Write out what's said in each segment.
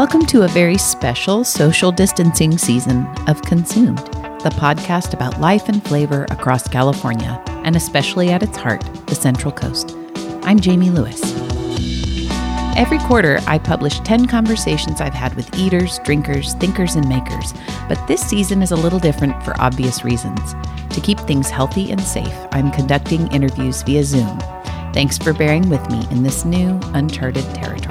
Welcome to a very special social distancing season of Consumed, the podcast about life and flavor across California, and especially at its heart, the Central Coast. I'm Jamie Lewis. Every quarter, I publish 10 conversations I've had with eaters, drinkers, thinkers, and makers, but this season is a little different for obvious reasons. To keep things healthy and safe, I'm conducting interviews via Zoom. Thanks for bearing with me in this new, uncharted territory.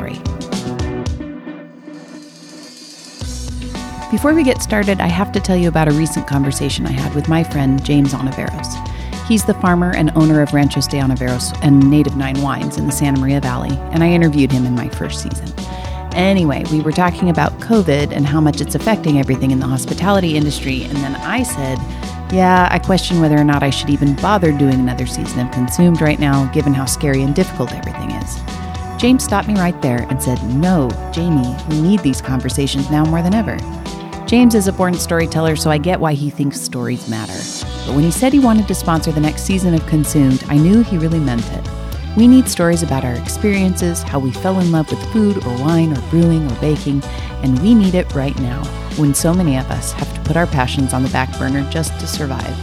Before we get started, I have to tell you about a recent conversation I had with my friend James Ontiveros. He's the farmer and owner of Ranchos de Ontiveros and Native Nine Wines in the Santa Maria Valley, and I interviewed him in my first season. Anyway, we were talking about COVID and how much it's affecting everything in the hospitality industry, and then I said, yeah, I question whether or not I should even bother doing another season of Consumed right now, given how scary and difficult everything is. James stopped me right there and said, No, Jamie, we need these conversations now more than ever. James is a born storyteller, so I get why he thinks stories matter. But when he said he wanted to sponsor the next season of Consumed, I knew he really meant it. We need stories about our experiences, how we fell in love with food or wine or brewing or baking, and we need it right now, when so many of us have to put our passions on the back burner just to survive.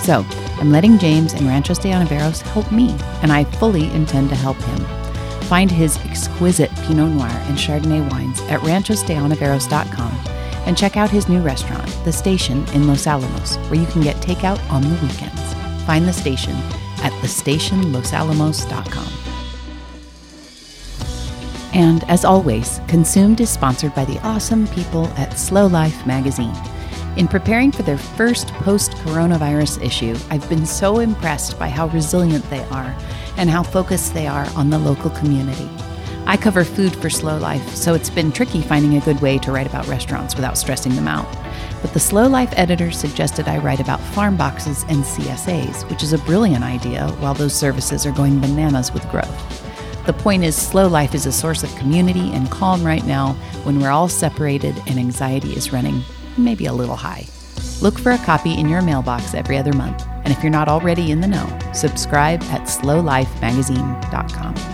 So, I'm letting James and Ranchos de Ontiveros help me, and I fully intend to help him. Find his exquisite Pinot Noir and Chardonnay wines at ranchosdeontiveros.com and check out his new restaurant, The Station in Los Alamos, where you can get takeout on the weekends. Find The Station at thestationlosalamos.com. And as always, Consumed is sponsored by the awesome people at Slow Life magazine. In preparing for their first post coronavirus issue, I've been so impressed by how resilient they are and how focused they are on the local community. I cover food for Slow Life, so it's been tricky finding a good way to write about restaurants without stressing them out. But the Slow Life editor suggested I write about farm boxes and CSAs, which is a brilliant idea while those services are going bananas with growth. The point is, Slow Life is a source of community and calm right now when we're all separated and anxiety is running maybe a little high. Look for a copy in your mailbox every other month, and if you're not already in the know, subscribe at slowlifemagazine.com.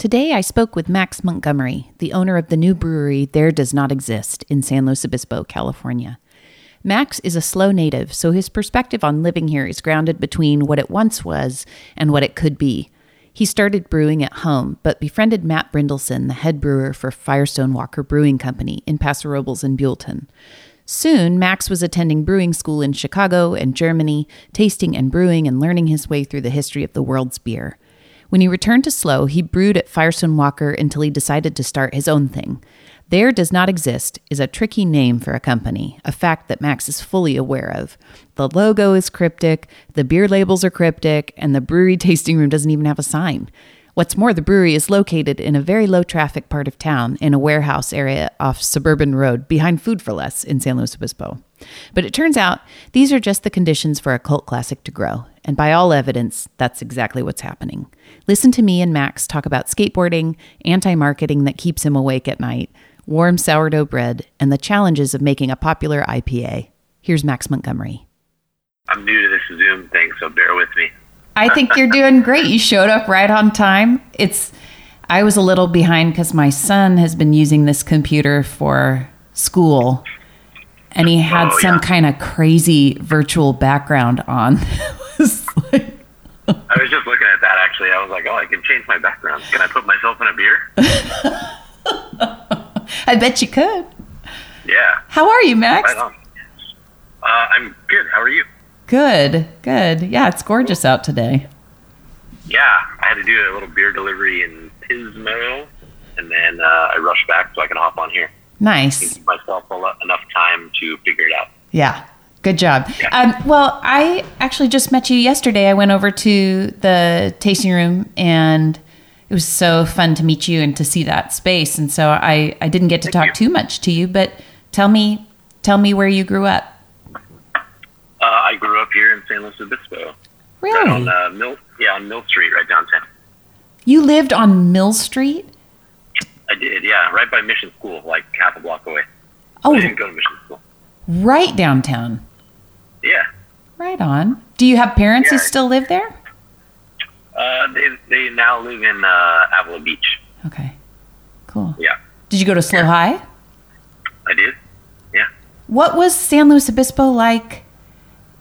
Today, I spoke with Max Montgomery, the owner of the new brewery There Does Not Exist in San Luis Obispo, California. Max is a SLO native, so his perspective on living here is grounded between what it once was and what it could be. He started brewing at home, but befriended Matt Brynildson, the head brewer for Firestone Walker Brewing Company in Paso Robles and Buellton. Soon, Max was attending brewing school in Chicago and Germany, tasting and brewing and learning his way through the history of the world's beer. When he returned to SLO, he brewed at Firestone Walker until he decided to start his own thing. There Does Not Exist is a tricky name for a company, a fact that Max is fully aware of. The logo is cryptic, the beer labels are cryptic, and the brewery tasting room doesn't even have a sign. What's more, the brewery is located in a very low traffic part of town in a warehouse area off Suburban Road behind Food for Less in San Luis Obispo. But it turns out these are just the conditions for a cult classic to grow. And by all evidence, that's exactly what's happening. Listen to me and Max talk about skateboarding, anti marketing that keeps him awake at night, warm sourdough bread, and the challenges of making a popular IPA. Here's Max Montgomery. I'm new to this Zoom thing, so bear with me. I think you're doing great. You showed up right on time. It's I was a little behind because my son has been using this computer for school and he had oh, some yeah. kind of crazy virtual background on. like, I was just looking at that actually. I was like, oh, I can change my background. Can I put myself in a beer? I bet you could. Yeah. How are you, Max? Right uh, I'm good. How are you? Good, good. Yeah, it's gorgeous out today. Yeah, I had to do a little beer delivery in Pismo, and then uh, I rushed back so I can hop on here. Nice. Give myself enough time to figure it out. Yeah. Good job. Yeah. Um, well, I actually just met you yesterday. I went over to the tasting room and it was so fun to meet you and to see that space. And so I, I didn't get to Thank talk you. too much to you, but tell me tell me where you grew up. Grew up here in San Luis Obispo. Really? Right on uh, Mill, yeah, on Mill Street, right downtown. You lived on Mill Street? I did, yeah, right by Mission School, like half a block away. Oh, I didn't go to Mission School. Right downtown. Yeah. Right on. Do you have parents yeah. who still live there? Uh, they they now live in uh, Avila Beach. Okay. Cool. Yeah, Did you go to SLO High? I did. Yeah. What was San Luis Obispo like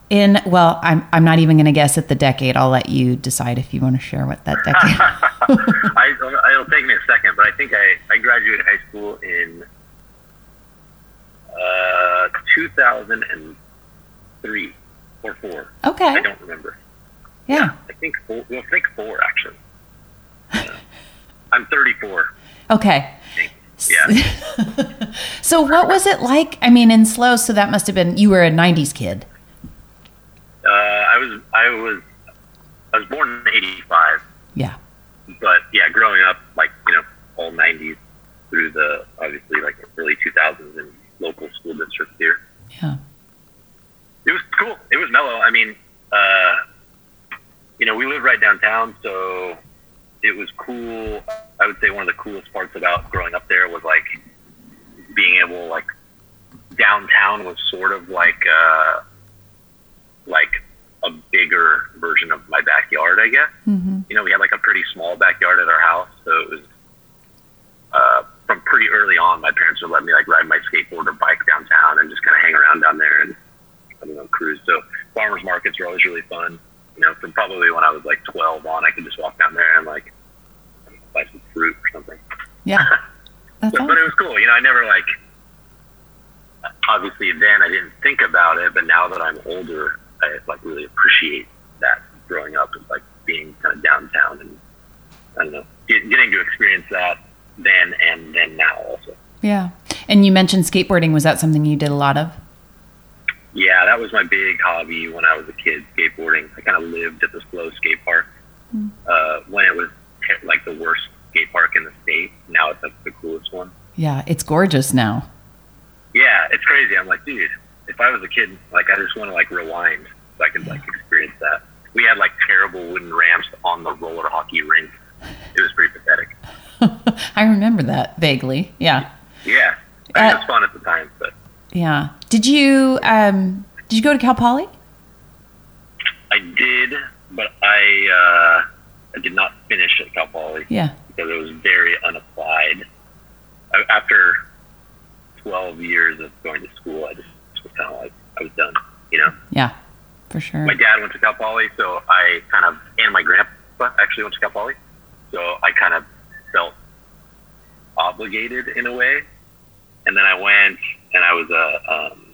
in well, I'm I'm not even going to guess at the decade. I'll let you decide if you want to share what that decade. I, it'll take me a second, but I think I, I graduated high school in uh, 2003 or four. okay I don't remember. Yeah. I think four. Well, I think four actually. Yeah. I'm 34. Okay. Yeah. So what was it like? I mean, in SLO, so that must have been you were a '90s kid. Uh, I was I was I was born in '85, Yeah. but yeah, growing up like you know all '90s through the obviously like early 2000s in local school districts here. Yeah. It was cool. It was mellow. I mean, uh, you know, we live right downtown, so it was cool. I would say one of the coolest parts about growing up there was like being able like downtown was sort of like uh, bigger version of my backyard, I guess. Mm-hmm. You know, we had like a pretty small backyard at our house, so it was uh, from pretty early on. My parents would let me like ride my skateboard or bike downtown and just kind of hang around down there and I don't know cruise. So farmers markets were always really fun. You know, from probably when I was like 12 on, I could just walk down there and like know, buy some fruit or something. Yeah. Awesome. but it was cool. You know, I never like. Obviously, then I didn't think about it, but now that I'm older, I like really appreciate that growing up and like being kind of downtown and I don't know, get, getting to experience that then and then now also. Yeah. And you mentioned skateboarding. Was that something you did a lot of? Yeah, that was my big hobby when I was a kid, skateboarding. I kind of lived at the SLO skate park uh, when it was like the worst skate park in the state. Now it's like the coolest one. Yeah. It's gorgeous now. Yeah, it's crazy. I'm like, dude, if I was a kid, like I just want to like rewind so I could like experience that. We had like terrible wooden ramps on the roller hockey rink. It was pretty pathetic. I remember that vaguely. Yeah. Yeah, I mean, it Uh, was fun at the time, but Yeah. Did you um did you go to Cal Poly? I did, but I uh, I did not finish at Cal Poly Yeah. because it was very unapplied. I, after 12 years of going to school, I just of like I was done. You know, Yeah. For sure. my dad went to Cal Poly, so I kind of and my grandpa actually went to Cal Poly, so I kind of felt obligated in a way. And then I went and I was a um,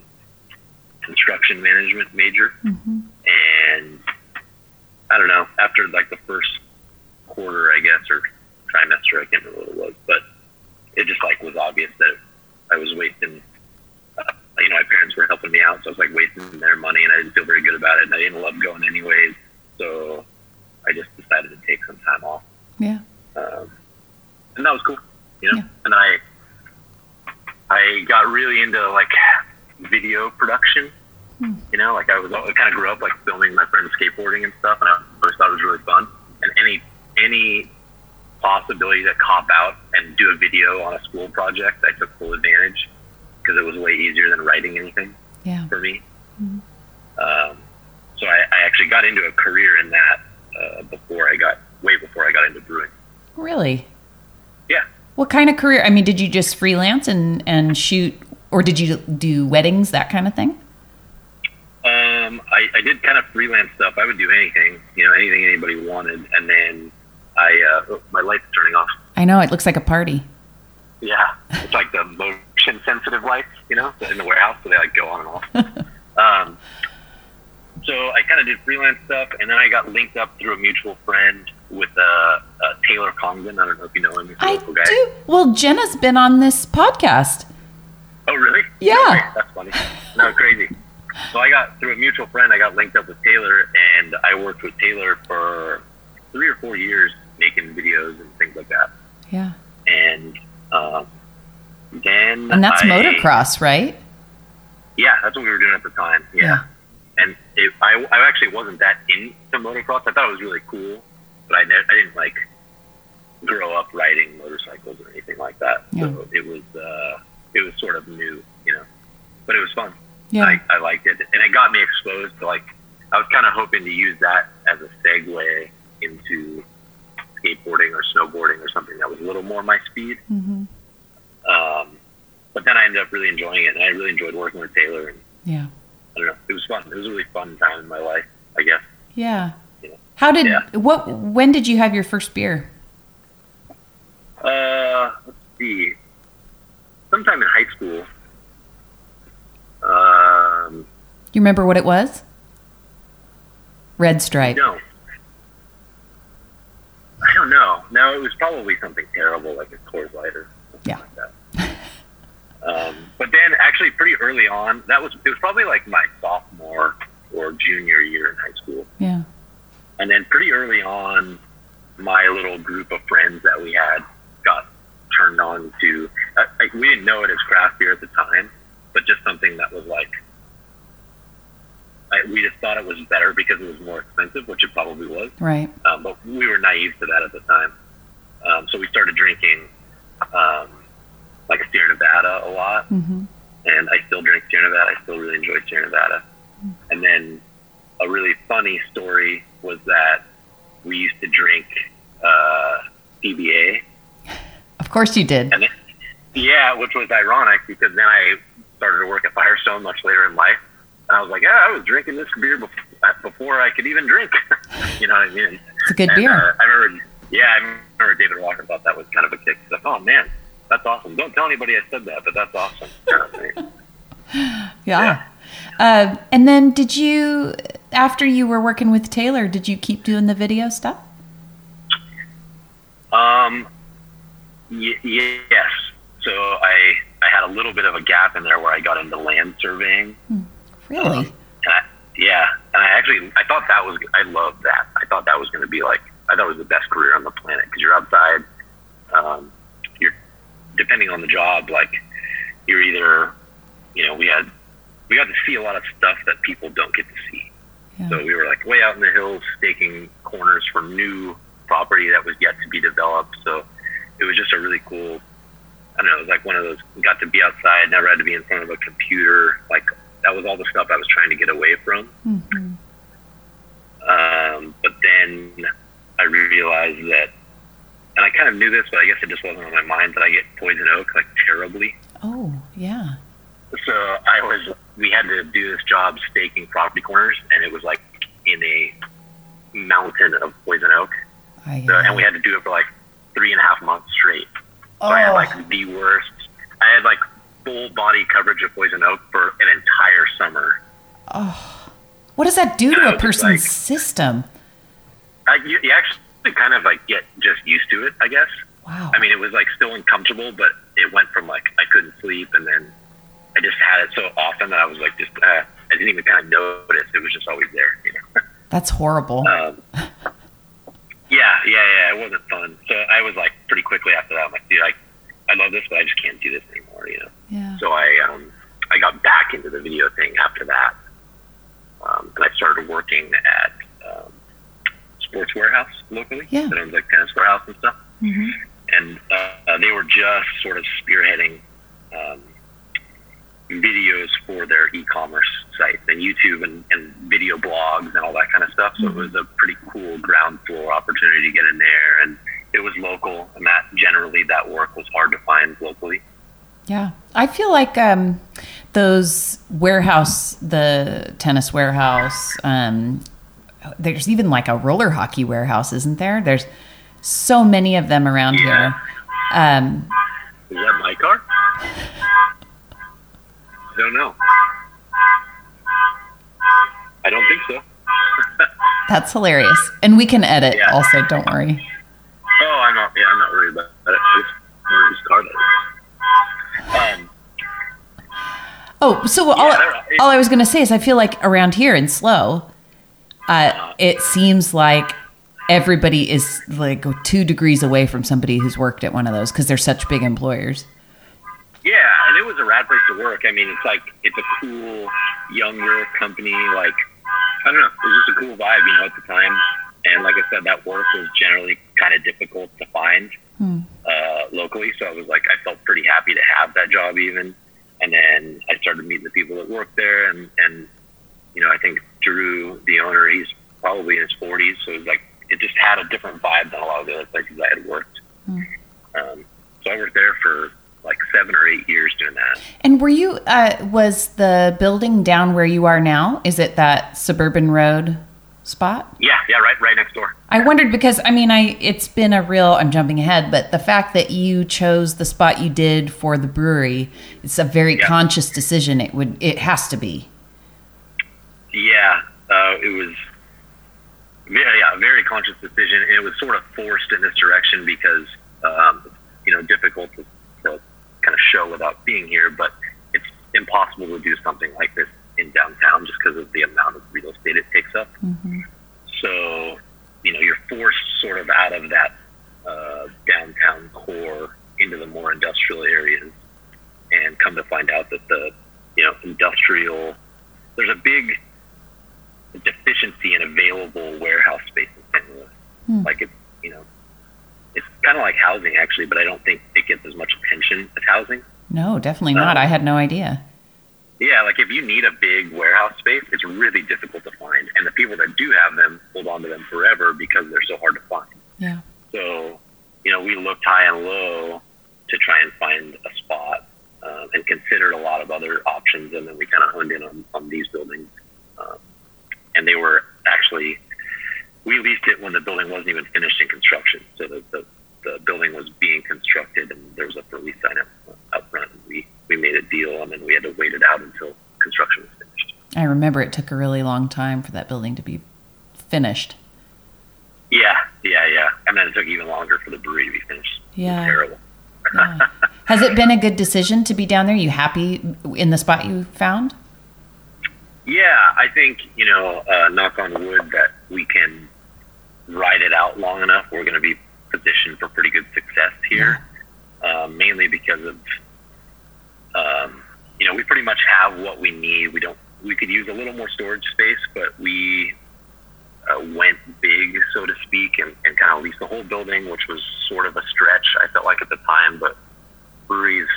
construction management major, hmm and I don't know. After like the first quarter, I guess, or trimester, I can't remember what it was, but it just like was obvious that I was wasting. You know, my parents were helping me out, so I was like wasting their money, and I didn't feel very good about it, and I didn't love going anyways. So I just decided to take some time off, Yeah. um, and that was cool. You know, Yeah. and I I got really into like video production. Hmm. You know, like I was I kind of grew up like filming my friends skateboarding and stuff, and I always thought it was really fun. And any any possibility to cop out and do a video on a school project, I took full advantage because it was way easier than writing anything Yeah. for me. Mhm. Um, so I, I actually got into a career in that uh, before I got way before I got into brewing. Really? Yeah. What kind of career? I mean, did you just freelance and and shoot or did you do weddings, that kind of thing? Um, I, I did kind of freelance stuff. I would do anything, you know, anything anybody wanted. And then I, uh, oh, my light's turning off. I know it looks like a party. Yeah, it's like the motion sensitive lights, you know, in the warehouse, so they like go on and off. um, so I kind of did freelance stuff, and then I got linked up through a mutual friend with uh, uh, Taylor Congdon. I don't know if you know him. I do. Well, Jenna's been on this podcast. Oh, really? Yeah. That's funny. No, crazy. So I got through a mutual friend. I got linked up with Taylor, and I worked with Taylor for three or four years making videos and things like that. Yeah. And um, then And that's I- motocross, right? Yeah, that's what we were doing at the time. Yeah, and it, I I actually wasn't that into motocross. I thought it was really cool, but I ne- I didn't like grow up riding motorcycles or anything like that. So it was uh, it was sort of new, you know, but it was fun. Yeah. I, I liked it, and it got me exposed to like I was kind of hoping to use that as a segue into skateboarding or snowboarding or something that was a little more my speed. Mm-hmm. Um, but then I ended up really enjoying it, and I really enjoyed working with Taylor. And Yeah. I don't know, it was fun. It was a really fun time in my life, I guess. Yeah. How did Yeah. what? When did you have your first beer? Uh, let's see. Sometime in high school. Um, You remember what it was? Red Stripe. no. I don't know. No, it was probably something terrible, like a Coors Light or something Yeah. like that. um, but then, actually, pretty early on, that was it was probably like my sophomore or junior year in high school. Yeah. And then pretty early on, my little group of friends that we had got turned on to. Uh, like, we didn't know it as craft beer at the time, but just something that was like. We just thought it was better because it was more expensive, which it probably was. Right. Um, but we were naive to that at the time. Um, so we started drinking um, like Sierra Nevada a lot Mm-hmm. and I still drink Sierra Nevada. I still really enjoy Sierra Nevada. And then a really funny story was that we used to drink uh, DBA, Of course you did. and it, yeah, which was ironic because then I started to work at Firestone much later in life, I was like, yeah, I was drinking this beer before, before I could even drink. you know what I mean? It's a good And, beer. uh, I remember, yeah, I remember David Walker thought that was kind of a kick. He's like, oh man, that's awesome. Don't tell anybody I said that, but that's awesome. Thing. Yeah. Uh, and then did you, after you were working with Taylor, did you keep doing the video stuff? Um, y- yes. So I I had a little bit of a gap in there where I got into land surveying. Really? And I, yeah, and I actually I thought that was I loved that. I thought that was going to be like I thought it was the best career on the planet because you're outside. Um, you're depending on the job, like you're either you know we had we got to see a lot of stuff that people don't get to see. Yeah. So we were like way out in the hills, staking corners for new property that was yet to be developed. So it was just a really cool. I don't know. It was like one of those. Got to be outside. Never had to be in front of a computer. Like that was all the stuff I was trying to get away from. hmm Um, but then I realized that, and I kind of knew this, but I guess it just wasn't on my mind that I get poison oak like terribly. Oh, yeah. So I was, we had to do this job staking property corners, and it was like in a mountain of poison oak. So, and we had to do it for like three and a half months straight. So I had Oh. like the worst. I had like full body coverage of poison oak for an entire summer. oh. What does that do to a person's like- system? I, you, you actually kind of like get just used to it, I guess. Wow. I mean, it was like still uncomfortable, but it went from like I couldn't sleep, and then I just had it so often that I was like, just uh, I didn't even kind of notice. It was just always there, you know. That's horrible. Um, yeah, yeah, yeah. It wasn't fun. So I was like, pretty quickly after that, I'm like, dude, I, I love this, but I just can't do this anymore, you know. yeah. So I, um, I got back into the video thing after that, um, and I started working at um, Sports Warehouse locally. Yeah. that owns like tennis warehouse and stuff. hmm And uh, they were just sort of spearheading um, videos for their e-commerce site and YouTube and, and video blogs and all that kind of stuff. So it was a pretty cool ground floor opportunity to get in there, and it was local. And that generally that work was hard to find locally. Yeah. I feel like um, those warehouse, the tennis warehouse, um, there's even like a roller hockey warehouse, isn't there? There's so many of them around Yeah. here. Um, Is that my car? I don't know. I don't think so. that's hilarious. And we can edit Yeah. also, don't worry. Oh, so all, they're- all I was going to say is I feel like around here in SLO, uh, it seems like everybody is like two degrees away from somebody who's worked at one of those because they're such big employers. yeah, and it was a rad place to work. I mean, it's like it's a cool younger company. Like I don't know, it was just a cool vibe, you know, at the time. And like I said, that work was generally kind of difficult to find Hmm. uh, locally. So I was like, I felt pretty happy to have that job even. And then I started meeting the people that worked there, and and you know, I think Drew, the owner, he's probably in his 40s, so he's like it just had a different vibe than a lot of the other places I had worked. Hmm. Um, so I worked there for like seven or eight years doing that. And were you, uh, was the building down where you are now? Is it that suburban road spot? Yeah, yeah, right, right next door. I wondered because I mean I it's been a real I'm jumping ahead, but the fact that you chose the spot you did for the brewery, it's a very Yeah. conscious decision. It would it has to be. Yeah, uh, it was. Yeah, yeah, a very conscious decision. It was sort of forced in this direction because, um, you know, difficult to, to kind of show without being here, but it's impossible to do something like this in downtown just because of the amount of real estate it takes up. So, you know, you're forced sort of out of that uh, downtown core into the more industrial areas, and come to find out that the, you know, industrial, there's a big deficiency in available warehouse space in San Luis. Hmm. Like it's, you know, it's kind of like housing actually, but I don't think it gets as much attention as housing. No, definitely not. Um, I had no idea. Yeah, like if you need a big warehouse space, it's really difficult to find, and the people that do have them hold on to them forever because they're so hard to find. Yeah. So, you know, we looked high and low to try and find a spot um, and considered a lot of other options, and then we kind of honed in on, on these buildings. Um, and they were actually, we leased it when the building wasn't even finished in construction. So the, the, the building was being constructed, and there was a for lease sign up, up front. And we, we made a deal, and then we had to wait it out until construction was finished. I remember it took a really long time for that building to be finished. Yeah, yeah, yeah. And then it took even longer for the brewery to be finished. Yeah. terrible. Yeah. Has it been a good decision to be down there? You happy in the spot you found? Yeah, I think you know, uh, knock on wood, that we can ride it out long enough. We're going to be positioned for pretty good success here, um, mainly because of, um, you know, we pretty much have what we need. We don't. We could use a little more storage space, but we uh, went big, so to speak, and, and kind of leased the whole building, which was sort of a stretch. I felt like at the time, but breweries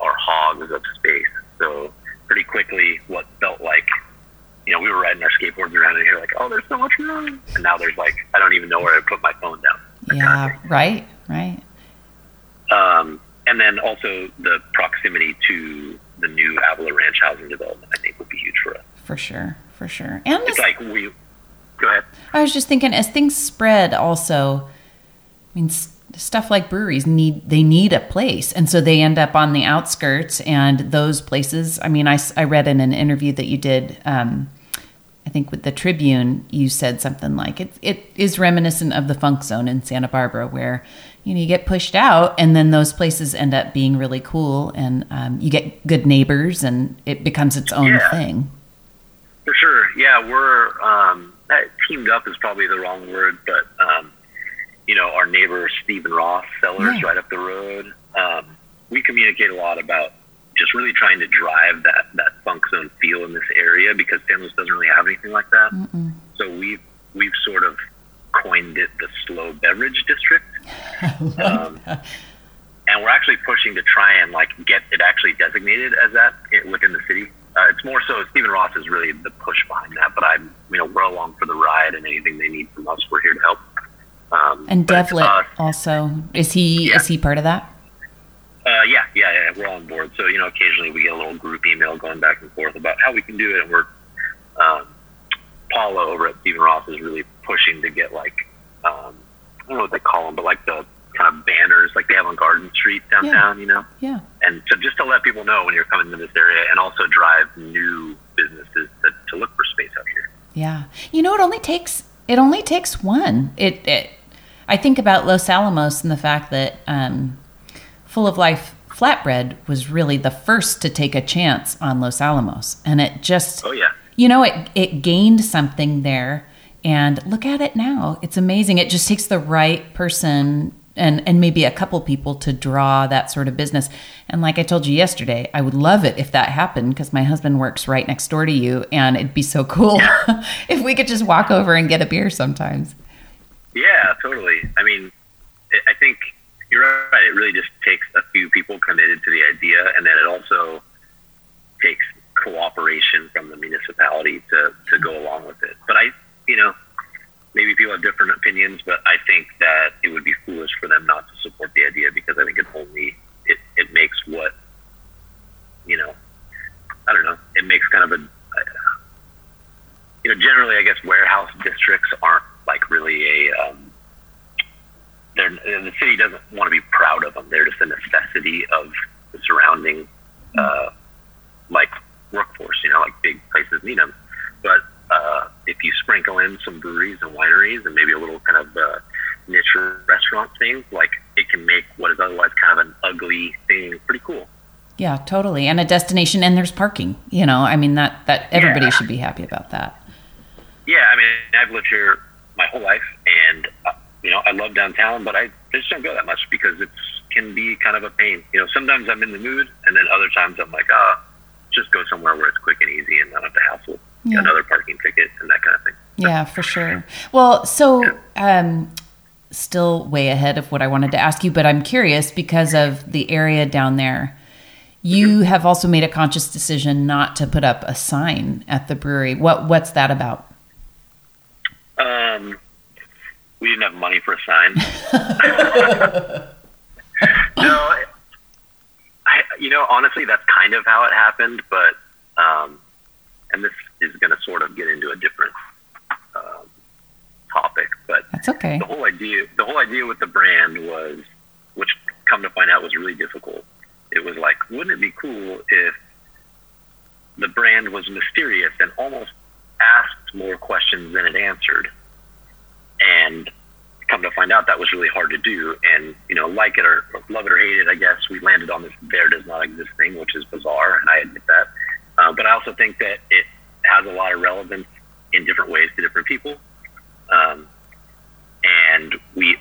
are hogs of space, so pretty quickly, what felt like you know, we were riding our skateboards around in here like, oh, there's so much room. And now there's like, I don't even know where to put my phone down. That kind of Yeah, right, right. Um, and then also the proximity to the new Avila Ranch housing development, I think would be huge for us. For sure, for sure. And It's this, like we, go ahead. I was just thinking, as things spread, also, I mean, stuff like breweries need they need a place, and so they end up on the outskirts. And those places, I mean, I I read in an interview that you did. Um, I think with the Tribune, you said something like it. It is reminiscent of the funk zone in Santa Barbara, where you know you get pushed out, and then those places end up being really cool, and um, you get good neighbors, and it becomes its own Yeah. thing. For sure. Yeah, we're um, teamed up is probably the wrong word, but um, you know, our neighbor Stephen Ross Cellars Yeah. right up the road. Um, we communicate a lot about just really trying to drive that that funk zone feel in this area because San Luis doesn't really have anything like that. Mm-mm. So we've we've sort of coined it the SLO beverage district. Um, and we're actually pushing to try and like get it actually designated as that within the city. Uh, it's more so Stephen Ross is really the push behind that, but I'm you know we're along for the ride and anything they need from us, we're here to help. Um, And Devlet us. also is he Yeah. is he part of that? Uh, yeah, yeah, yeah, we're on board. So you know, occasionally we get a little group email going back and forth about how we can do it, and we're um, Paula over at Stephen Ross is really pushing to get like um, I don't know what they call them, but like the kind of banners like they have on Garden Street downtown, you know, Yeah. And to just to let people know when you're coming to this area, and also drive new businesses to, to look for space out here. Yeah. You know, it only takes it only takes one. It, it I think about Los Alamos and the fact that um, Full of Life Flatbread was really the first to take a chance on Los Alamos, and it just Oh yeah, you know it it gained something there. And look at it now. It's amazing. It just takes the right person and and maybe a couple people to draw that sort of business. And like I told you yesterday, I would love it if that happened because my husband works right next door to you and it'd be so cool if we could just walk over and get a beer sometimes. yeah, totally. I mean, I- I think you're right. It really just takes a few people committed to the idea, and then it also takes cooperation from the municipality to to go along with it. But I, you know, maybe people have different opinions, but I think that it would be foolish for them not to support the idea because I think it only it, it makes what you know I don't know it makes kind of a you know generally I guess warehouse districts aren't like really a um, they're, the city doesn't want to be proud of them. They're just a necessity of the surrounding uh, like workforce. You know, like big places need them. But uh, if you sprinkle in some breweries and wineries and maybe a little kind of uh, niche restaurant thing, like it can make what is otherwise kind of an ugly thing pretty cool. Yeah, totally. And a destination, and there's parking. You know, I mean that that everybody yeah. should be happy about that. Yeah, I mean, I've lived here my whole life, and uh, you know, I love downtown, but I just don't go that much because it can be kind of a pain. You know, sometimes I'm in the mood, and then other times I'm like, ah, just go somewhere where it's quick and easy and not have to hassle yeah. another parking ticket and that kind of thing. Yeah, for sure. Well, so um, still way ahead of what I wanted to ask you, but I'm curious because of the area down there. You have also made a conscious decision not to put up a sign at the brewery. What what's that about? Um, we didn't have money for a sign. no, I, you know, honestly, that's kind of how it happened. But, um, and this is going to sort of get into a different topic, but that's okay. The whole idea, the whole idea with the brand was, which come to find out was really difficult. It was like, wouldn't it be cool if the brand was mysterious and almost asked more questions than it answered? And come to find out that was really hard to do. And, you know, like it or love it or hate it, I guess we landed on this there does not exist thing, which is bizarre. And I admit that. Uh, but I also think that it has a lot of relevance in different ways to different people. Um, and we,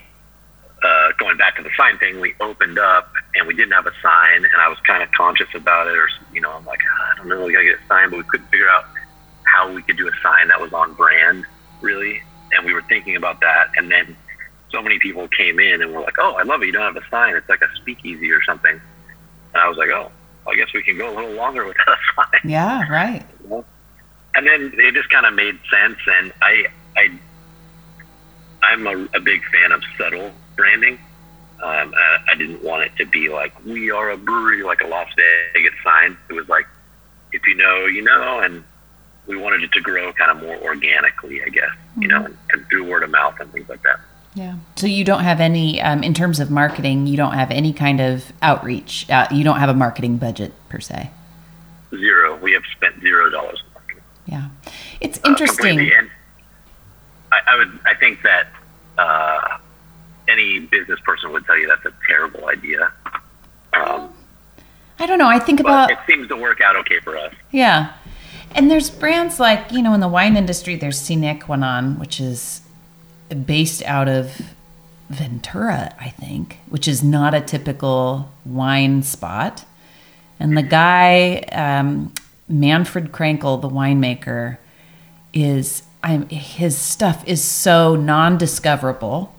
uh, going back to the sign thing, we opened up and we didn't have a sign. And I was kind of conscious about it, or, you know, I'm like, ah, I don't know, we got to get a sign, but we couldn't figure out how we could do a sign that was on brand, really. And we were thinking about that. And then so many people came in and were like, "Oh, I love it. You don't have a sign. It's like a speakeasy or something." And I was like, "Oh, I guess we can go a little longer without a sign." Yeah, right. And then it just kind of made sense, and I, I'm a, a big fan of subtle branding. Um, I, I didn't want it to be like we are a brewery, like a Las Vegas sign. It was like, if you know, you know, and we wanted it to grow kind of more organically, I guess, mm-hmm. you know, and, and through word of mouth and things like that. Yeah. So you don't have any, um, in terms of marketing, you don't have any kind of outreach. Uh, you don't have a marketing budget per se. Zero. We have spent zero dollars. On marketing. Yeah, it's uh, interesting. Uh, I, I, would, I think that uh, any business person would tell you that's a terrible idea. Um, I don't know. I think about it seems to work out okay for us. Yeah. And there's brands like, you know, in the wine industry, there's Sine Qua Non, which is based out of Ventura, I think, which is not a typical wine spot. And the guy, um, Manfred Krankl, the winemaker, is I'm, his stuff is so non-discoverable.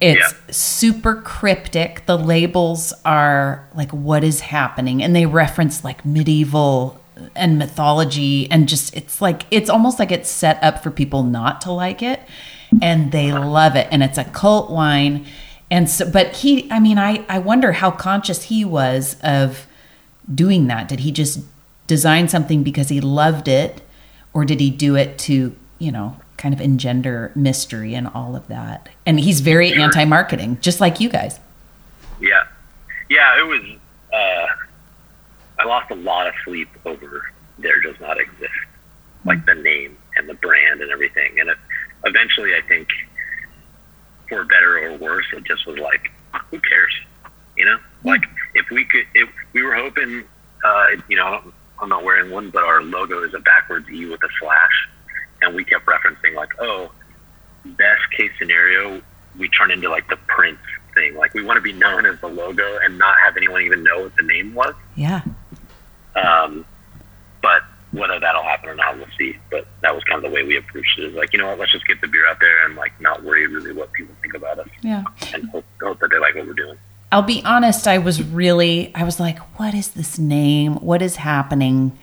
It's yeah. super cryptic. The labels are like what is happening, and they reference like medieval and mythology, and just it's like it's almost like it's set up for people not to like it and they love it and it's a cult wine and so but he i mean i i wonder how conscious he was of doing that did he just design something because he loved it or did he do it to you know kind of engender mystery and all of that. And he's very sure. anti-marketing just like you guys. Yeah. Yeah it was uh i lost a lot of sleep over there does not exist. Like the name and the brand and everything. And it eventually, I think, for better or worse, it just was like, who cares? You know, mm-hmm. like if we could, if we were hoping, uh, you know, I'm not wearing one, but our logo is a backwards E with a slash, and we kept referencing like, oh, best case scenario, we turn into like the Prince thing. Like we want to be known as the logo and not have anyone even know what the name was. Yeah. Um, but whether that'll happen or not, we'll see. But that was kind of the way we approached it. Is like, you know what, let's just get the beer out there and like not worry really what people think about us. Yeah. And hope, hope that they like what we're doing. I'll be honest, I was really, I was like, what is this name? What is happening?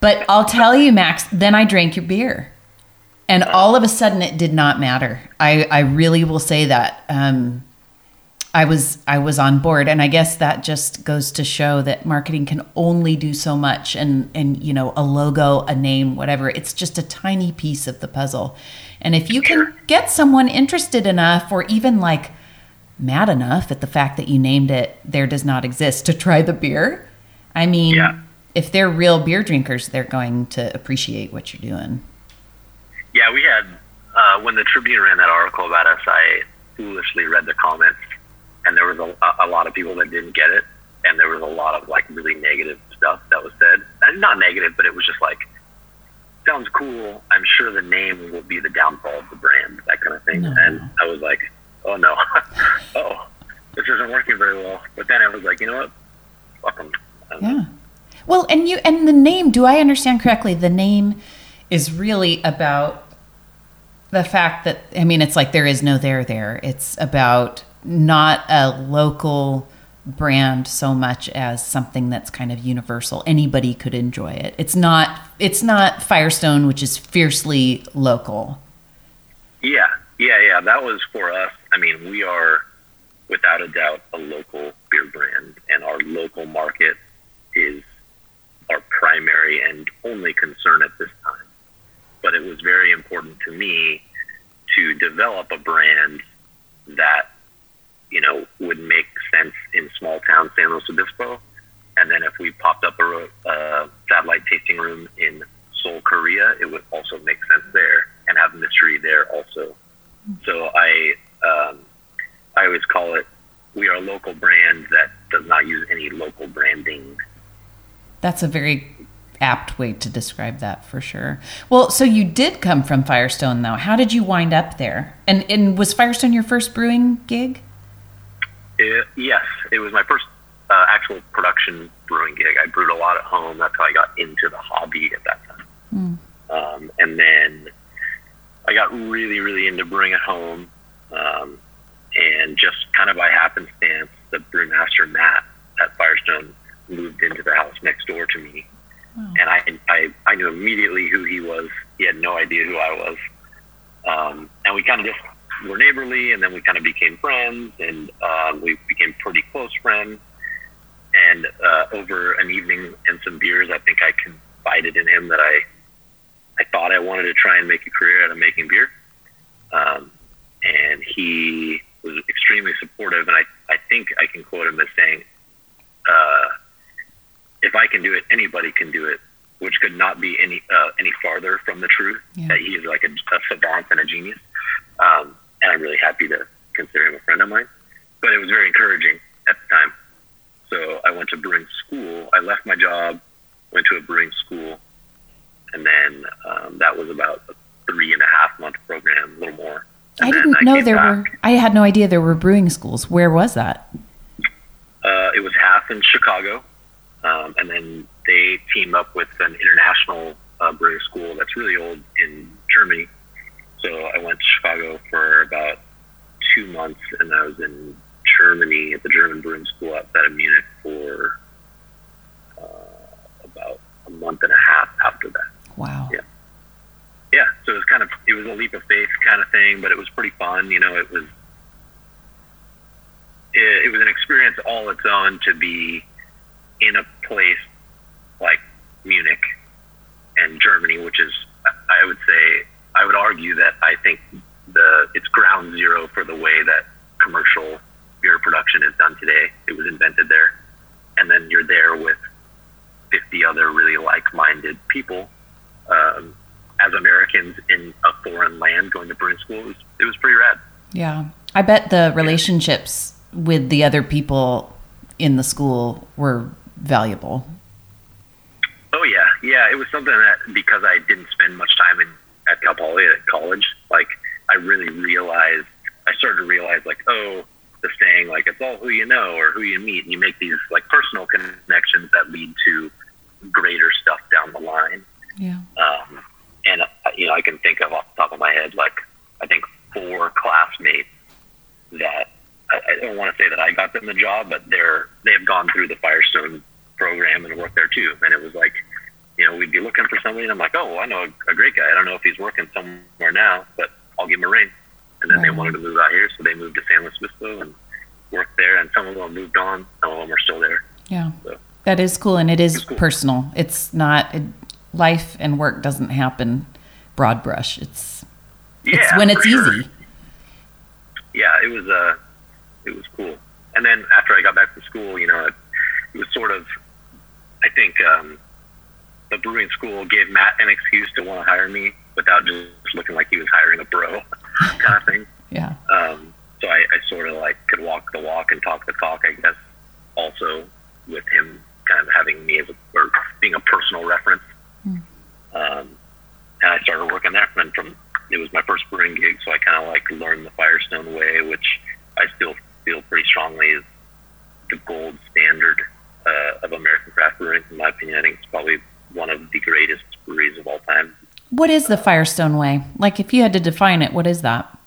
But I'll tell you, Max, then I drank your beer. And all of a sudden, it did not matter. I, I really will say that. Um, I was I was on board and I guess that just goes to show that marketing can only do so much and and you know a logo, a name, whatever. It's just a tiny piece of the puzzle. And if you can get someone interested enough or even like mad enough at the fact that you named it there does not exist to try the beer, I mean, Yeah. If they're real beer drinkers, they're going to appreciate what you're doing. Yeah, we had uh, when the Tribune ran that article about us. I foolishly read the comments, and there was a, a lot of people that didn't get it, and there was a lot of like really negative stuff that was said. And not negative, but it was just like sounds cool. I'm sure the name will be the downfall of the brand, that kind of thing. No. And I was like, oh no, oh this isn't working very well. But then I was like, you know what, fuck 'em. Um, Yeah. Well, and you and the name, do I understand correctly? The name is really about the fact that I mean it's like there is no there there. It's about not a local brand so much as something that's kind of universal. Anybody could enjoy it. It's not it's not Firestone which is fiercely local. Yeah, yeah, yeah. That was for us. I mean, we are without a doubt a local beer brand, and our local market is our primary and only concern at this time. But it was very important to me to develop a brand that you know would make sense in small town San Luis Obispo, and then if we popped up a uh, satellite tasting room in Seoul, Korea, it would also make sense there and have mystery there also. So I um, I always call it we are a local brand that does not use any local branding. That's a very apt way to describe that for sure. Well, so you did come from Firestone though. How did you wind up there? And and was Firestone your first brewing gig? It, yes, it was my first uh, actual production brewing gig. I brewed a lot at home. That's how I got into the hobby at that time. Um, and then I got really, really into brewing at home. Um, and just kind of by happenstance, the brewmaster Matt at Firestone moved into the house next door to me. And I, I, I knew immediately who he was. He had no idea who I was. Um, and we kind of just were neighborly, and then we kind of became friends, and um, we became pretty close friends. And uh, over an evening and some beers, I think I confided in him that I, I thought I wanted to try and make a career out of making beer. Um, and he was extremely supportive, and I, I think I can quote him as saying, uh, "If I can do it, anybody can do it," which could not be any uh, any farther from the truth. Yeah. That he is like a, a savant and a genius, um, and I'm really happy to consider him a friend of mine. But it was very encouraging at the time. So I went to brewing school. I left my job, went to a brewing school, and then um, that was about a three and a half month program, a little more. I And then didn't know came there back. were I had no idea there were brewing schools. Where was that? Uh, it was half in Chicago, um, and then they teamed up with an international uh, brewing school that's really old in Germany. So I went to Chicago for about two months, and I was in Germany at the German brewing school outside of Munich for uh, about a month and a half after that. Wow. Yeah. Yeah, so it was kind of it was a leap of faith kind of thing, but it was pretty fun. You know, it was it, it was an experience all its own to be in a place like Munich and Germany, which is I would say I would argue that I think the it's ground zero for the way that commercial beer production is done today. It was invented there, and then you're there with 50 other really like-minded people um, as Americans in a foreign land going to brewing school. It was, it was pretty rad. Yeah. I bet the relationships with the other people in the school were valuable. Oh yeah, yeah. It was something that because I didn't spend much time in at Cal Poly at college, like I really realized. I started to realize like, oh, the saying like it's all who you know or who you meet, and you make these like personal connections that lead to greater stuff down the line. Yeah. Um, and uh, you know, I can think of off the top of my head, like I think four classmates that I, I don't want to say that I got them the job, but they're they've gone through the Firestone program and worked there too. And it was like, you know, we'd be looking for somebody, and I'm like, oh, well, I know a, a great guy. I don't know if he's working somewhere now, but I'll give him a ring. And then they wanted to move out here, so they moved to San Luis Obispo, and worked there, and some of them moved on. Some of them are still there. Yeah, So that is cool, and it is cool. personal. It's not it, life and work doesn't happen broad brush. It's yeah, it's when it's sure. easy. yeah, it was uh, it was cool. And then after I got back to school, you know, it, it was sort of, I think, um, the brewing school gave Matt an excuse to want to hire me without just looking like he was hiring a bro, kind of thing. Yeah, Um, so I, I sort of like could walk the walk and talk the talk, I guess. Also, with him kind of having me as a, or being a personal reference. Hmm. Um, and I started working there. And from it was my first brewing gig, so I kind of like learned the Firestone way, which I still feel pretty strongly is the gold standard uh, of American craft brewing. In my opinion, I think it's probably one of the greatest breweries of all time. what is the Firestone way? Like, if you had to define it, what is that?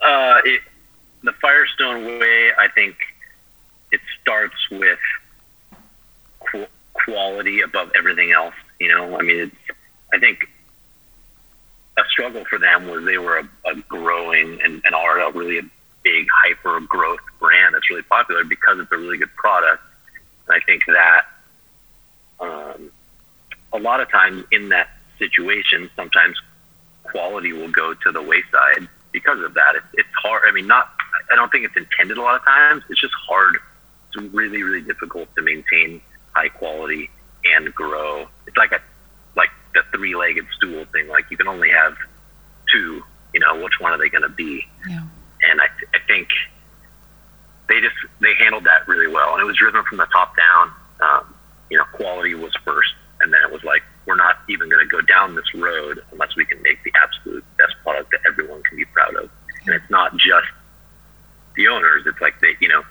Uh, it, the Firestone way, I think it starts with qu- quality above everything else. You know, I mean, it's, I think a struggle for them was they were a, a growing and, and are a really big hyper growth brand that's really popular because it's a really good product. And I think that um, a lot of times in that situation, sometimes quality will go to the wayside because of that. It's, it's hard. I mean, not. I don't think it's intended a lot of times. It's just hard. It's really, really difficult to maintain high quality and grow. It's like a like the three-legged stool thing. Like you can only have two. You know, which one are they going to be? Yeah. And I, I think they just they handled that really well, and it was driven from the top down. Um, you know, quality was first, and then it was like we're not even going to go down this road unless we can make the absolute best product that everyone can be proud of. And it's not just the owners; it's like they, you know,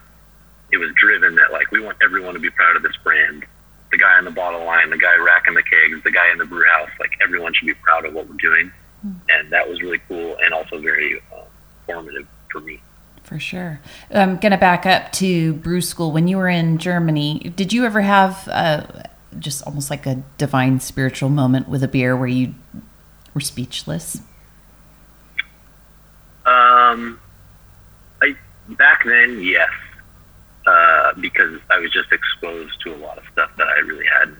it was driven that like we want everyone to be proud of this brand. The guy on the bottle line, the guy racking the kegs, the guy in the brew house, like everyone should be proud of what we're doing, and that was really cool and also very uh, formative for me. For sure. I'm going to back up to brew school. When you were in Germany, did you ever have uh, just almost like a divine spiritual moment with a beer where you were speechless? Um, I back then, yes, uh, because I was just exposed to a lot of stuff that I really hadn't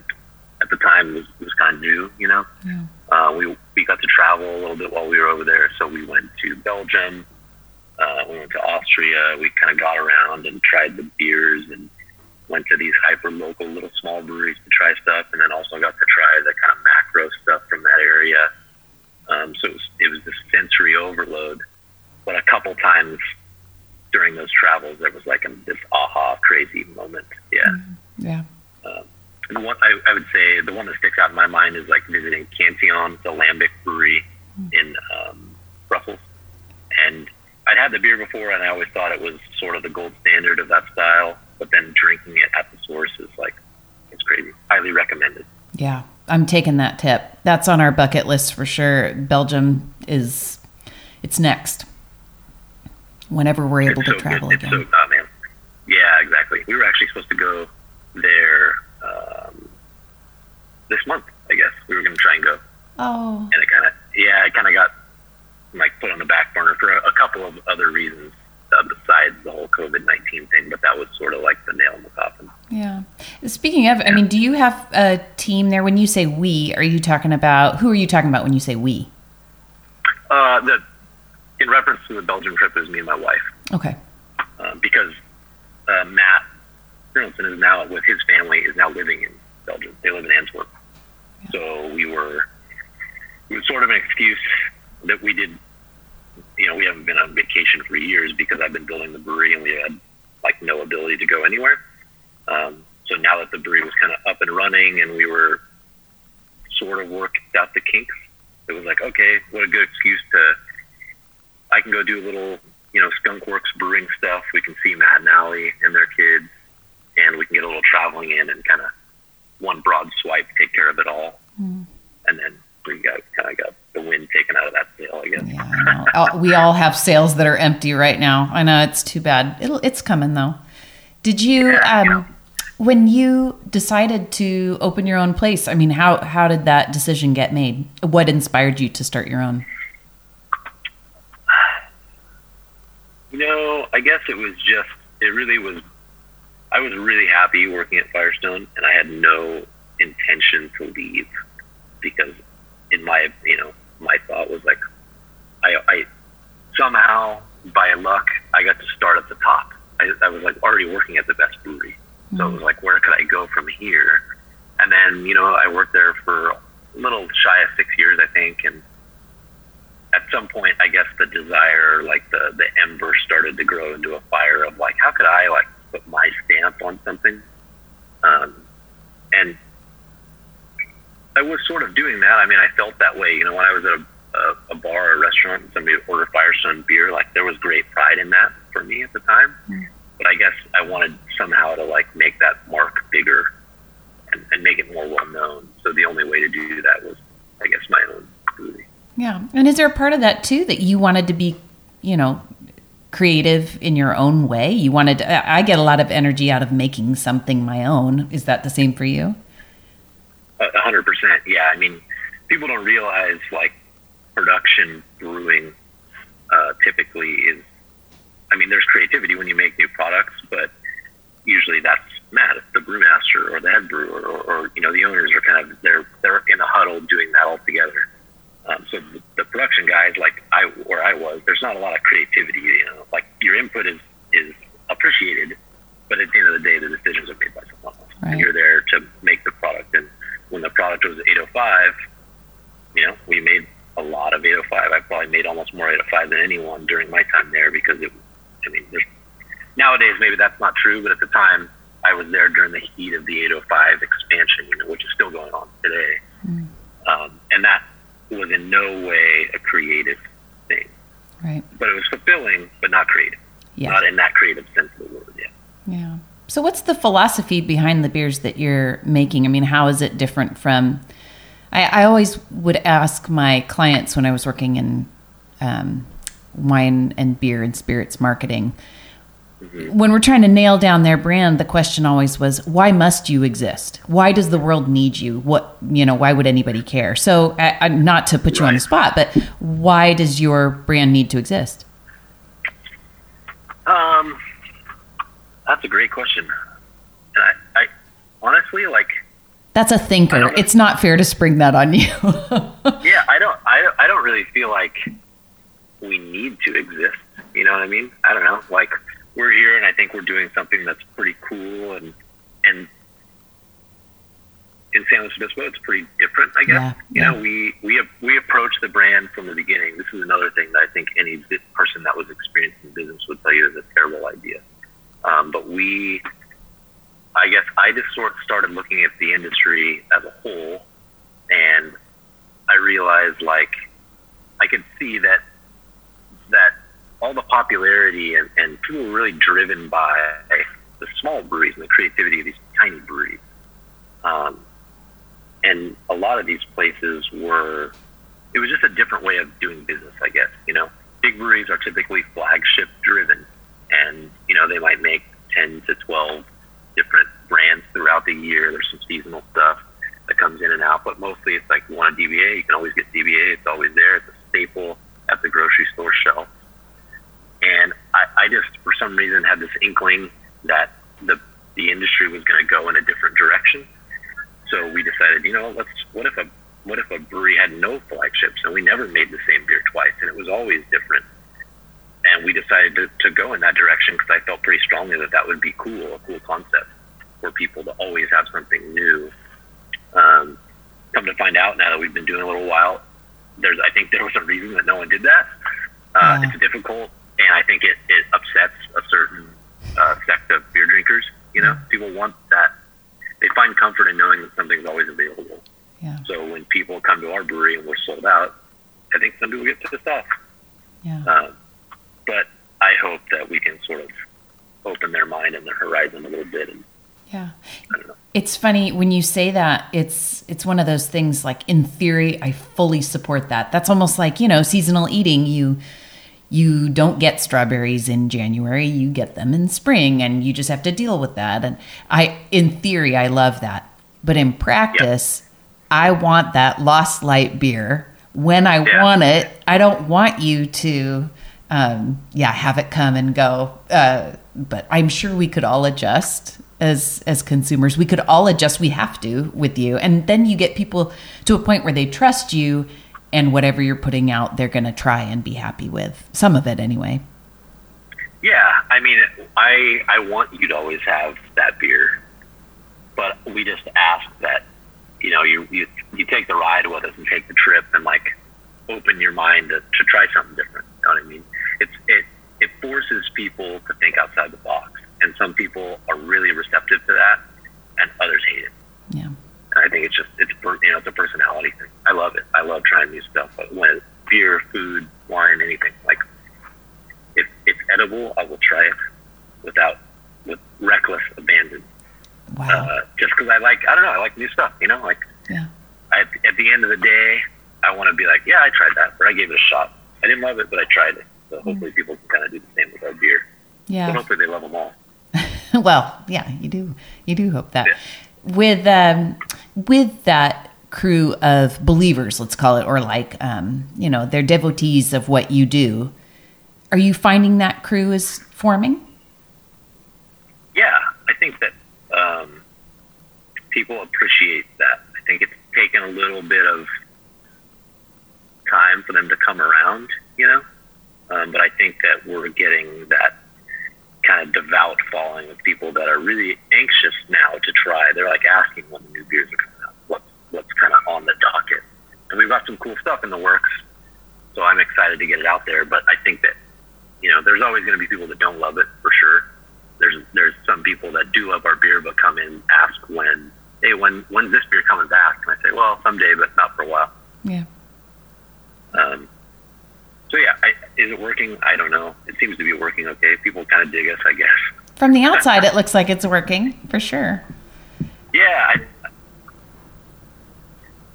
at the time. Was was kind of new, you know. Yeah. Uh, we we got to travel a little bit while we were over there, so we went to Belgium. Uh, we went to Austria. We kind of got around and tried the beers and went to these hyper local little small breweries to try stuff, and then also got to try the kind of macro stuff from that area. Um, so it was, it was this sensory overload. But a couple times during those travels, there was like a, this aha crazy moment. Yeah. Yeah. And the one I, I would say the one that sticks out in my mind is like visiting Cantillon, the Lambic Brewery in um, Brussels, and I'd had the beer before, and I always thought it was sort of the gold standard of that style. But then drinking it at the source is like it's crazy. Highly recommended. Yeah. I'm taking that tip. That's on our bucket list for sure. Belgium is it's next. Whenever we're able it's to so travel again. so oh man, yeah, exactly. We were actually supposed to go there um, this month. I guess we were going to try and go. Oh. and it kind of yeah, it kind of got like put on the back burner for a, a couple of other reasons uh, besides the whole COVID nineteen thing. But that was sort of like the nail in the coffin. Yeah. Speaking of, I mean, do you have a team there? When you say we, are you talking about who are you talking about when you say we? Uh, the in reference to the Belgian trip, it was me and my wife Okay. uh, because uh, Matt Brynildson is now with his family is now living in Belgium. They live in Antwerp, so we were it was sort of an excuse that we did. You know, we haven't been on vacation for years because I've been building the brewery and we had like no ability to go anywhere. Um, so now that the brewery was kind of up and running and we were sort of worked out the kinks, it was like, okay, what a good excuse to. I can go do a little, you know, Skunk Works brewing stuff. We can see Matt and Allie and their kids, and we can get a little traveling in and kind of one broad swipe take care of it all. Mm. And then we got kind of got the wind taken out of that sail, I guess. Yeah, I. We all have sales that are empty right now. I know it's too bad. It'll, it's coming though. Did you, Yeah, yeah. um, when you decided to open your own place? I mean, how how did that decision get made? What inspired you to start your own? You know, I guess it was just it really was. I was really happy working at Firestone, and I had no intention to leave because, in my you know, my thought was like, I, I somehow by luck I got to start at the top. I, I was like already working at the best brewery, so it was like, where could I go from here? And then you know, I worked there for a little shy of six years, I think, and at some point, I guess the desire, like the the ember, started to grow into a fire of like, how could I like put my stamp on something? Um, and I was sort of doing that. I mean, I felt that way. You know, when I was at a, a, a bar or a restaurant and somebody would order Firestone beer, like there was great pride in that for me at the time. Mm. But I guess I wanted somehow to like make that mark bigger and, and make it more well known. So the only way to do that was, I guess, my own brewery. Yeah. And is there a part of that too that you wanted to be, you know, creative in your own way? You wanted I get a lot of energy out of making something my own. Is that the same for you? A hundred percent. Yeah. I mean, people don't realize like production brewing uh, typically is, I mean, there's creativity when you make new products, but usually that's Matt, the brewmaster or the head brewer or, or, you know, the owners are kind of, they're, they're in a huddle doing that all together. Um, so the, the production guys, like I where I was, there's not a lot of creativity. You know, like your input is is appreciated, but at the end of the day, the decisions are made by someone else, right. and you're there to make the product. And when the product was 805, you know, we made a lot of 805. I probably made almost more 805 than anyone during my time there because it. I mean, there's, nowadays maybe that's not true, but at the time I was there during the heat of the 805 expansion, you know, which is still going on today. Mm. Um, and that was in no way a creative thing. Right. But it was fulfilling, but not creative. Yeah. Not in that creative sense of the word. Yeah. Yeah. So, what's the philosophy behind the beers that you're making? I mean, how is it different from? I, I always would ask my clients when I was working in um, wine and beer and spirits marketing Mm-hmm. When we're trying to nail down their brand, the question always was, why must you exist? Why does the world need you? What, you know, why would anybody care? So, I, I, not to put you right. on the spot, but why does your brand need to exist? Um, that's a great question. And I, I honestly like. That's a thinker. It's not fair to spring that on you. yeah, I don't. I, I don't really feel like we need to exist. You know what I mean? I don't know. Like we're here, and I think we're doing something that's pretty cool and and in San Luis Obispo, it's pretty different, I guess. Yeah, you yeah. know, we we we approach the brand from the beginning. This is another thing that I think any person that was experienced in business would tell you is a terrible idea. Um, but we, I guess, I just sort of started looking at the industry as a whole, and I realized like I could see that that all the popularity and, and people were really driven by the small breweries and the creativity of these tiny breweries. Um, and a lot of these places were, it was just a different way of doing business, I guess. You know, big breweries are typically flagship driven, and you know they might make ten to twelve different brands throughout the year. There's some seasonal stuff that comes in and out, but mostly it's like you want a DBA, you can always get DBA. It's always there. It's a staple at the grocery store shelf. And I, I just, for some reason, had this inkling that the the industry was going to go in a different direction. So we decided, you know, let's. What if a what if a brewery had no flagships and we never made the same beer twice and it was always different? And we decided to, to go in that direction because I felt pretty strongly that that would be cool, a cool concept for people to always have something new. Um, come to find out now that we've been doing a little while, there's I think there was a reason that no one did that. Uh, yeah. It's difficult and I think it, it upsets a certain uh, sect of beer drinkers. You know, people want that. They find comfort in knowing that something's always available. Yeah. So when people come to our brewery and we're sold out, I think some people get pissed off. Yeah. Uh, I hope that we can sort of open their mind and their horizon a little bit. And yeah, it's funny when you say that. It's it's one of those things. Like in theory, I fully support that. That's almost like you know seasonal eating. You you don't get strawberries in January, you get them in spring and you just have to deal with that. And I in theory I love that. But in practice, yep. I want that lost light beer when I yeah. want it. I don't want you to um, yeah, have it come and go. Uh, but I'm sure we could all adjust as as consumers. We could all adjust. We have to with you, and then you get people to a point where they trust you, and whatever you're putting out, they're going to try and be happy with some of it anyway. Yeah, I mean, I I want you to always have that beer, but we just ask that you know you you you take the ride with us and take the trip and like open your mind to, to try something different. You know what I mean? It's it it forces people to think outside the box, and some people are really receptive to that, and others hate it. Yeah. And I think it's just it's you know it's a personality thing. I love it. I love trying new stuff. But when beer, food, wine, anything like if it's edible, I will try it without with reckless abandon. Wow. Uh, just because I like I don't know I like new stuff. You know like yeah. I, at the end of the day, I want to be like, yeah, I tried that, or I gave it a shot. I didn't love it, but I tried it. So hopefully, people can kind of do the same with our beer. But Yeah. hopefully, they love them all. well, yeah, you do. You do hope that. Yeah. With um, with that crew of believers, let's call it, or like um, you know, they're devotees of what you do. Are you finding that crew is forming? Yeah, I think that um, people appreciate that. I think it's taken a little bit of time for them to come around, you know. Um, but I think that we're getting that kind of devout following of people that are really anxious now to try. They're like asking when the new beers are coming out. What's what's kind of on the docket? And we've got some cool stuff in the works, so I'm excited to get it out there. But I think that you know, there's always going to be people that don't love it for sure. There's there's some people that do love our beer, but come in ask when, hey, when when's this beer coming back? And I say, well, someday, but not for a while. Yeah. Um, so yeah, I, is it working? I don't know. It seems to be working okay. People kind of dig us, I guess. From the outside, it looks like it's working for sure. Yeah, I,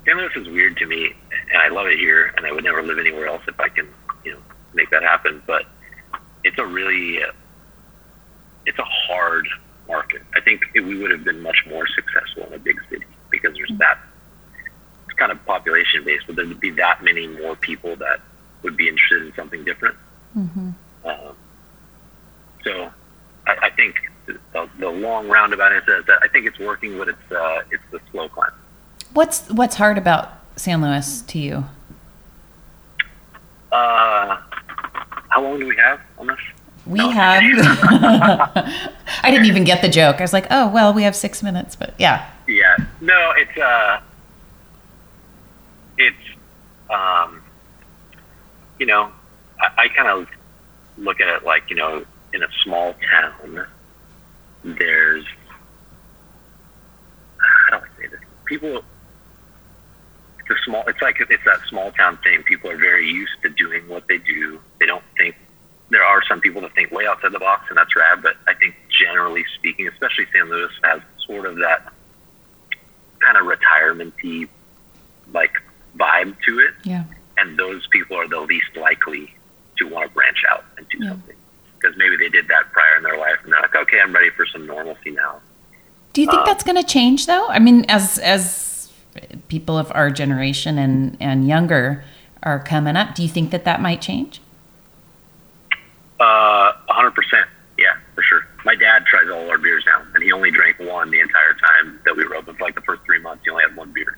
San Luis is weird to me, and I love it here, and I would never live anywhere else if I can, you know, make that happen. But it's a really, uh, it's a hard market. I think it, we would have been much more successful in a big city because there's that it's kind of population based, but there'd be that many more people that would be interested in something different. Mm-hmm. Um, so I, I think the, the long roundabout answer is that I think it's working, but it's uh, it's the slow climb. What's what's hard about San Luis to you? Uh, how long do we have on this? We No, have. I didn't even get the joke. I was like, oh well, we have six minutes, but yeah. Yeah, no, it's uh, it's um, you know, I, I kind of look at it like you know, in a small town, there's how do I say this? People, it's a small. It's like it's that small town thing. People are very used to doing what they do. They don't think. There are some people that think way outside the box, and that's rad. But I think generally speaking, especially San Luis has sort of that kind of retirement-y like vibe to it Yeah. And those people are the least likely to want to branch out and do Yeah. something because maybe they did that prior in their life and they're like okay i'm ready for some normalcy now Do you think Um, that's going to change though? I mean, as as people of our generation and and younger are coming up, do you think that that might change? uh 100% yeah for sure my dad tries all our beers now and he only drank one the entire time that we were open for like the first three months he only had one beer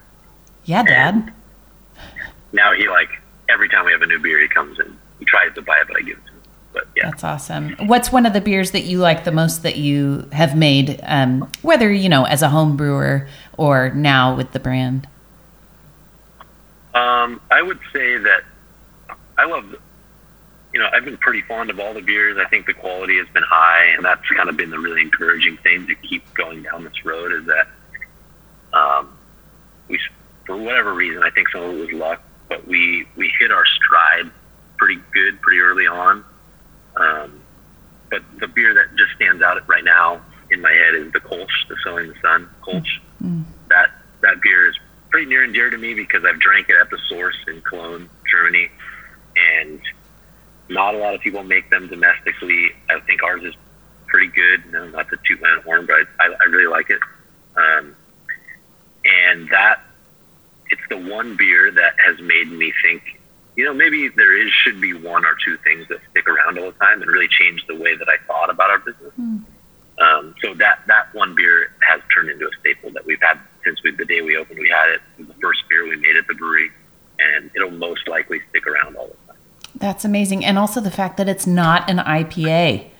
Yeah, Dad. Now he like every time we have a new beer he comes in he tries to buy it but i give it to him but yeah That's awesome. What's one of the beers that you like the most that you have made, um, whether you know as a home brewer or now with the brand? Um, I would say that I love, you know, I've been pretty fond of all the beers. I think the quality has been high, and that's kind of been the really encouraging thing to keep going down this road. Is that um, we, for whatever reason, I think some of it was luck, but we we hit our stride pretty good pretty early on. Um, but the beer that just stands out right now in my head is the Kolsch, the Sowing the Sun Kolsch Mm. that that beer is pretty near and dear to me because I've drank it at the source in Cologne, Germany, and not a lot of people make them domestically. I think ours is pretty good. No, not to toot my own horn, but I, I really like it. Um, and that it's the one beer that has made me think you know, maybe there is should be one or two things that stick around all the time and really change the way that I thought about our business. Mm. Um, so that that one beer has turned into a staple that we've had since we, the day we opened. We had it. It was the first beer we made at the brewery, and it'll most likely stick around all the time. That's amazing, and also the fact that it's not an IPA.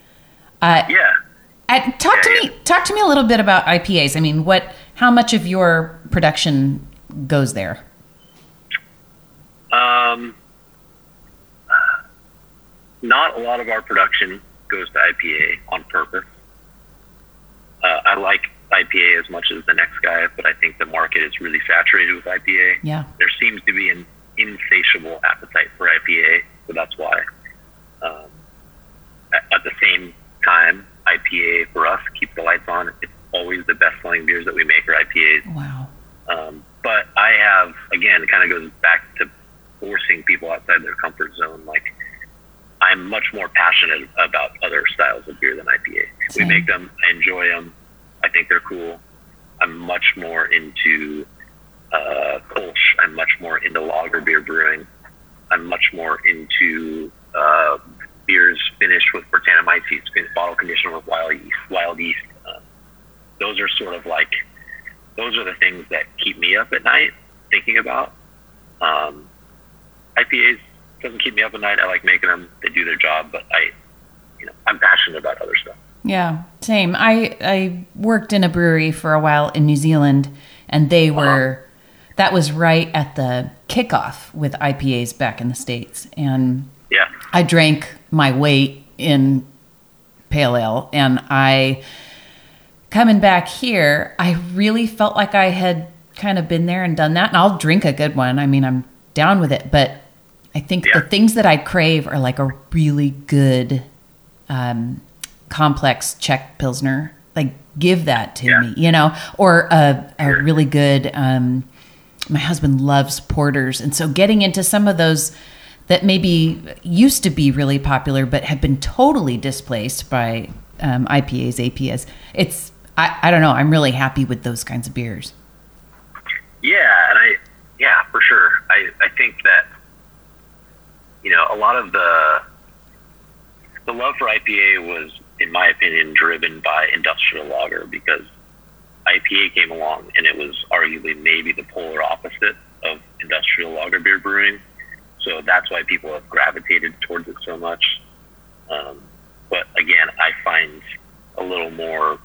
Uh, yeah. At, talk yeah, to yeah. me. Talk to me a little bit about IPAs. I mean, what? How much of your production goes there? Um, not a lot of our production goes to IPA on purpose. Uh, I like IPA as much as the next guy, but I think the market is really saturated with IPA. Yeah. There seems to be an insatiable appetite for IPA, so that's why. Um, at, at, the same time, IPA for us keeps the lights on. It's always the best selling beers that we make are IPAs. Wow. Um, but I have, again, it kind of goes back to forcing people outside their comfort zone. Like, I'm much more passionate about other styles of beer than IPA. Same. We make them, I enjoy them, I think they're cool. I'm much more into uh, Kolsch. I'm much more into lager beer brewing. I'm much more into uh, beers finished with Brettanomyces, bottle conditioned with wild yeast. Wild yeast. Uh, those are sort of like those are the things that keep me up at night thinking about. Um, IPAs doesn't keep me up at night. I like making them; they do their job. But I, you know, I'm passionate about other stuff. Yeah, same. I I worked in a brewery for a while in New Zealand, and they were. Uh-huh. That was right at the kickoff with IPAs back in the states, and yeah, I drank my weight in pale ale, and I coming back here, I really felt like I had kind of been there and done that, and I'll drink a good one. I mean, I'm down with it, but I think yeah. the things that I crave are like a really good, um, complex Czech Pilsner. Like, give that to yeah. me, you know, or a, a really good, um, my husband loves porters. And so getting into some of those that maybe used to be really popular, but have been totally displaced by um, IPAs, APAs. It's, I, I don't know. I'm really happy with those kinds of beers. Yeah. And I, yeah, for sure. I, I think that you know, a lot of the the love for IPA was, in my opinion, driven by industrial lager because IPA came along and it was arguably maybe the polar opposite of industrial lager beer brewing. So that's why people have gravitated towards it so much. Um, but again, I find a little more,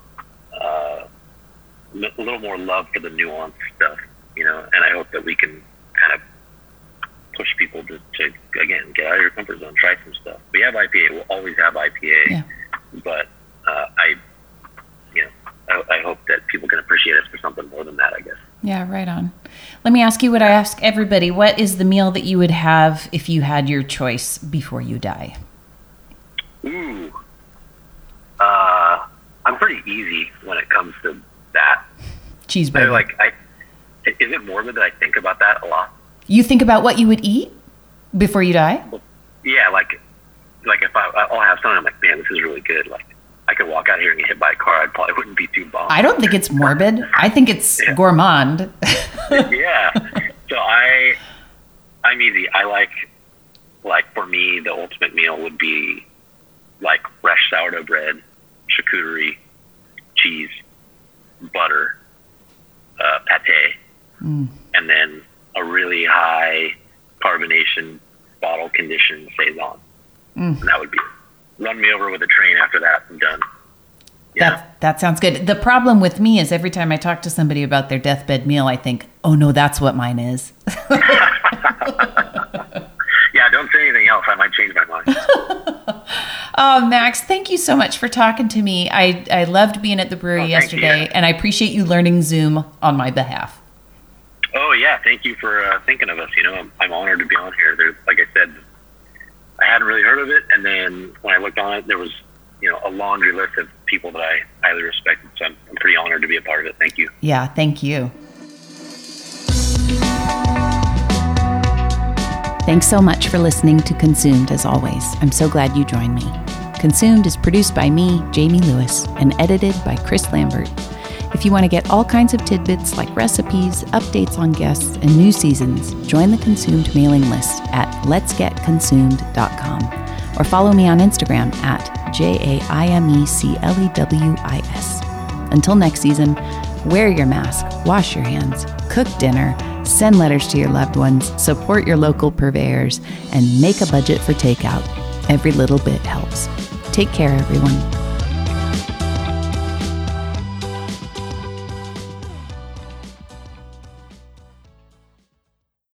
uh, a little more love for the nuanced stuff, you know, and I hope that we can kind of push people to, to again get out of your comfort zone, try some stuff. We have IPA. We'll always have IPA, yeah. But uh, I, you know, I, I hope that people can appreciate us for something more than that. I guess. Yeah, right on. Let me ask you what I ask everybody: What is the meal that you would have if you had your choice before you die? Ooh, uh, I'm pretty easy when it comes to that. Cheeseburger. I, like, I is it morbid that I think about that a lot? You think about what you would eat before you die? Yeah, like like if I I'll have something, I'm like, man, this is really good. Like I could walk out here and get hit by a car, I probably wouldn't be too bummed. I don't think it's morbid. I think it's yeah. gourmand. yeah. So I I'm easy. I like like for me the ultimate meal would be like fresh sourdough bread, charcuterie, cheese, butter, uh, pate, mm. and then a really high carbonation bottle condition saison. Mm. That would be. Run me over with a train after that. I'm done. that that sounds good. The problem with me is every time I talk to somebody about their deathbed meal, I think, "Oh no, that's what mine is." yeah, don't say anything else. I might change my mind. oh, Max, thank you so much for talking to me. I I loved being at the brewery oh, yesterday, you. and I appreciate you learning Zoom on my behalf. Oh yeah, thank you for uh, thinking of us. You know, I'm, I'm honored to be on here. There, like I said, I hadn't really heard of it, and then when I looked on it, there was you know a laundry list of people that I highly respected. So I'm, I'm pretty honored to be a part of it. Thank you. Yeah, thank you. Thanks so much for listening to Consumed as always. I'm so glad you joined me. Consumed is produced by me, Jaime Lewis, and edited by Chris Lambert. If you want to get all kinds of tidbits like recipes, updates on guests, and new seasons, join the Consumed mailing list at letsgetconsumed.com or follow me on Instagram at J A I M E C L E W I S. Until next season, wear your mask, wash your hands, cook dinner, send letters to your loved ones, support your local purveyors, and make a budget for takeout. Every little bit helps. Take care, everyone.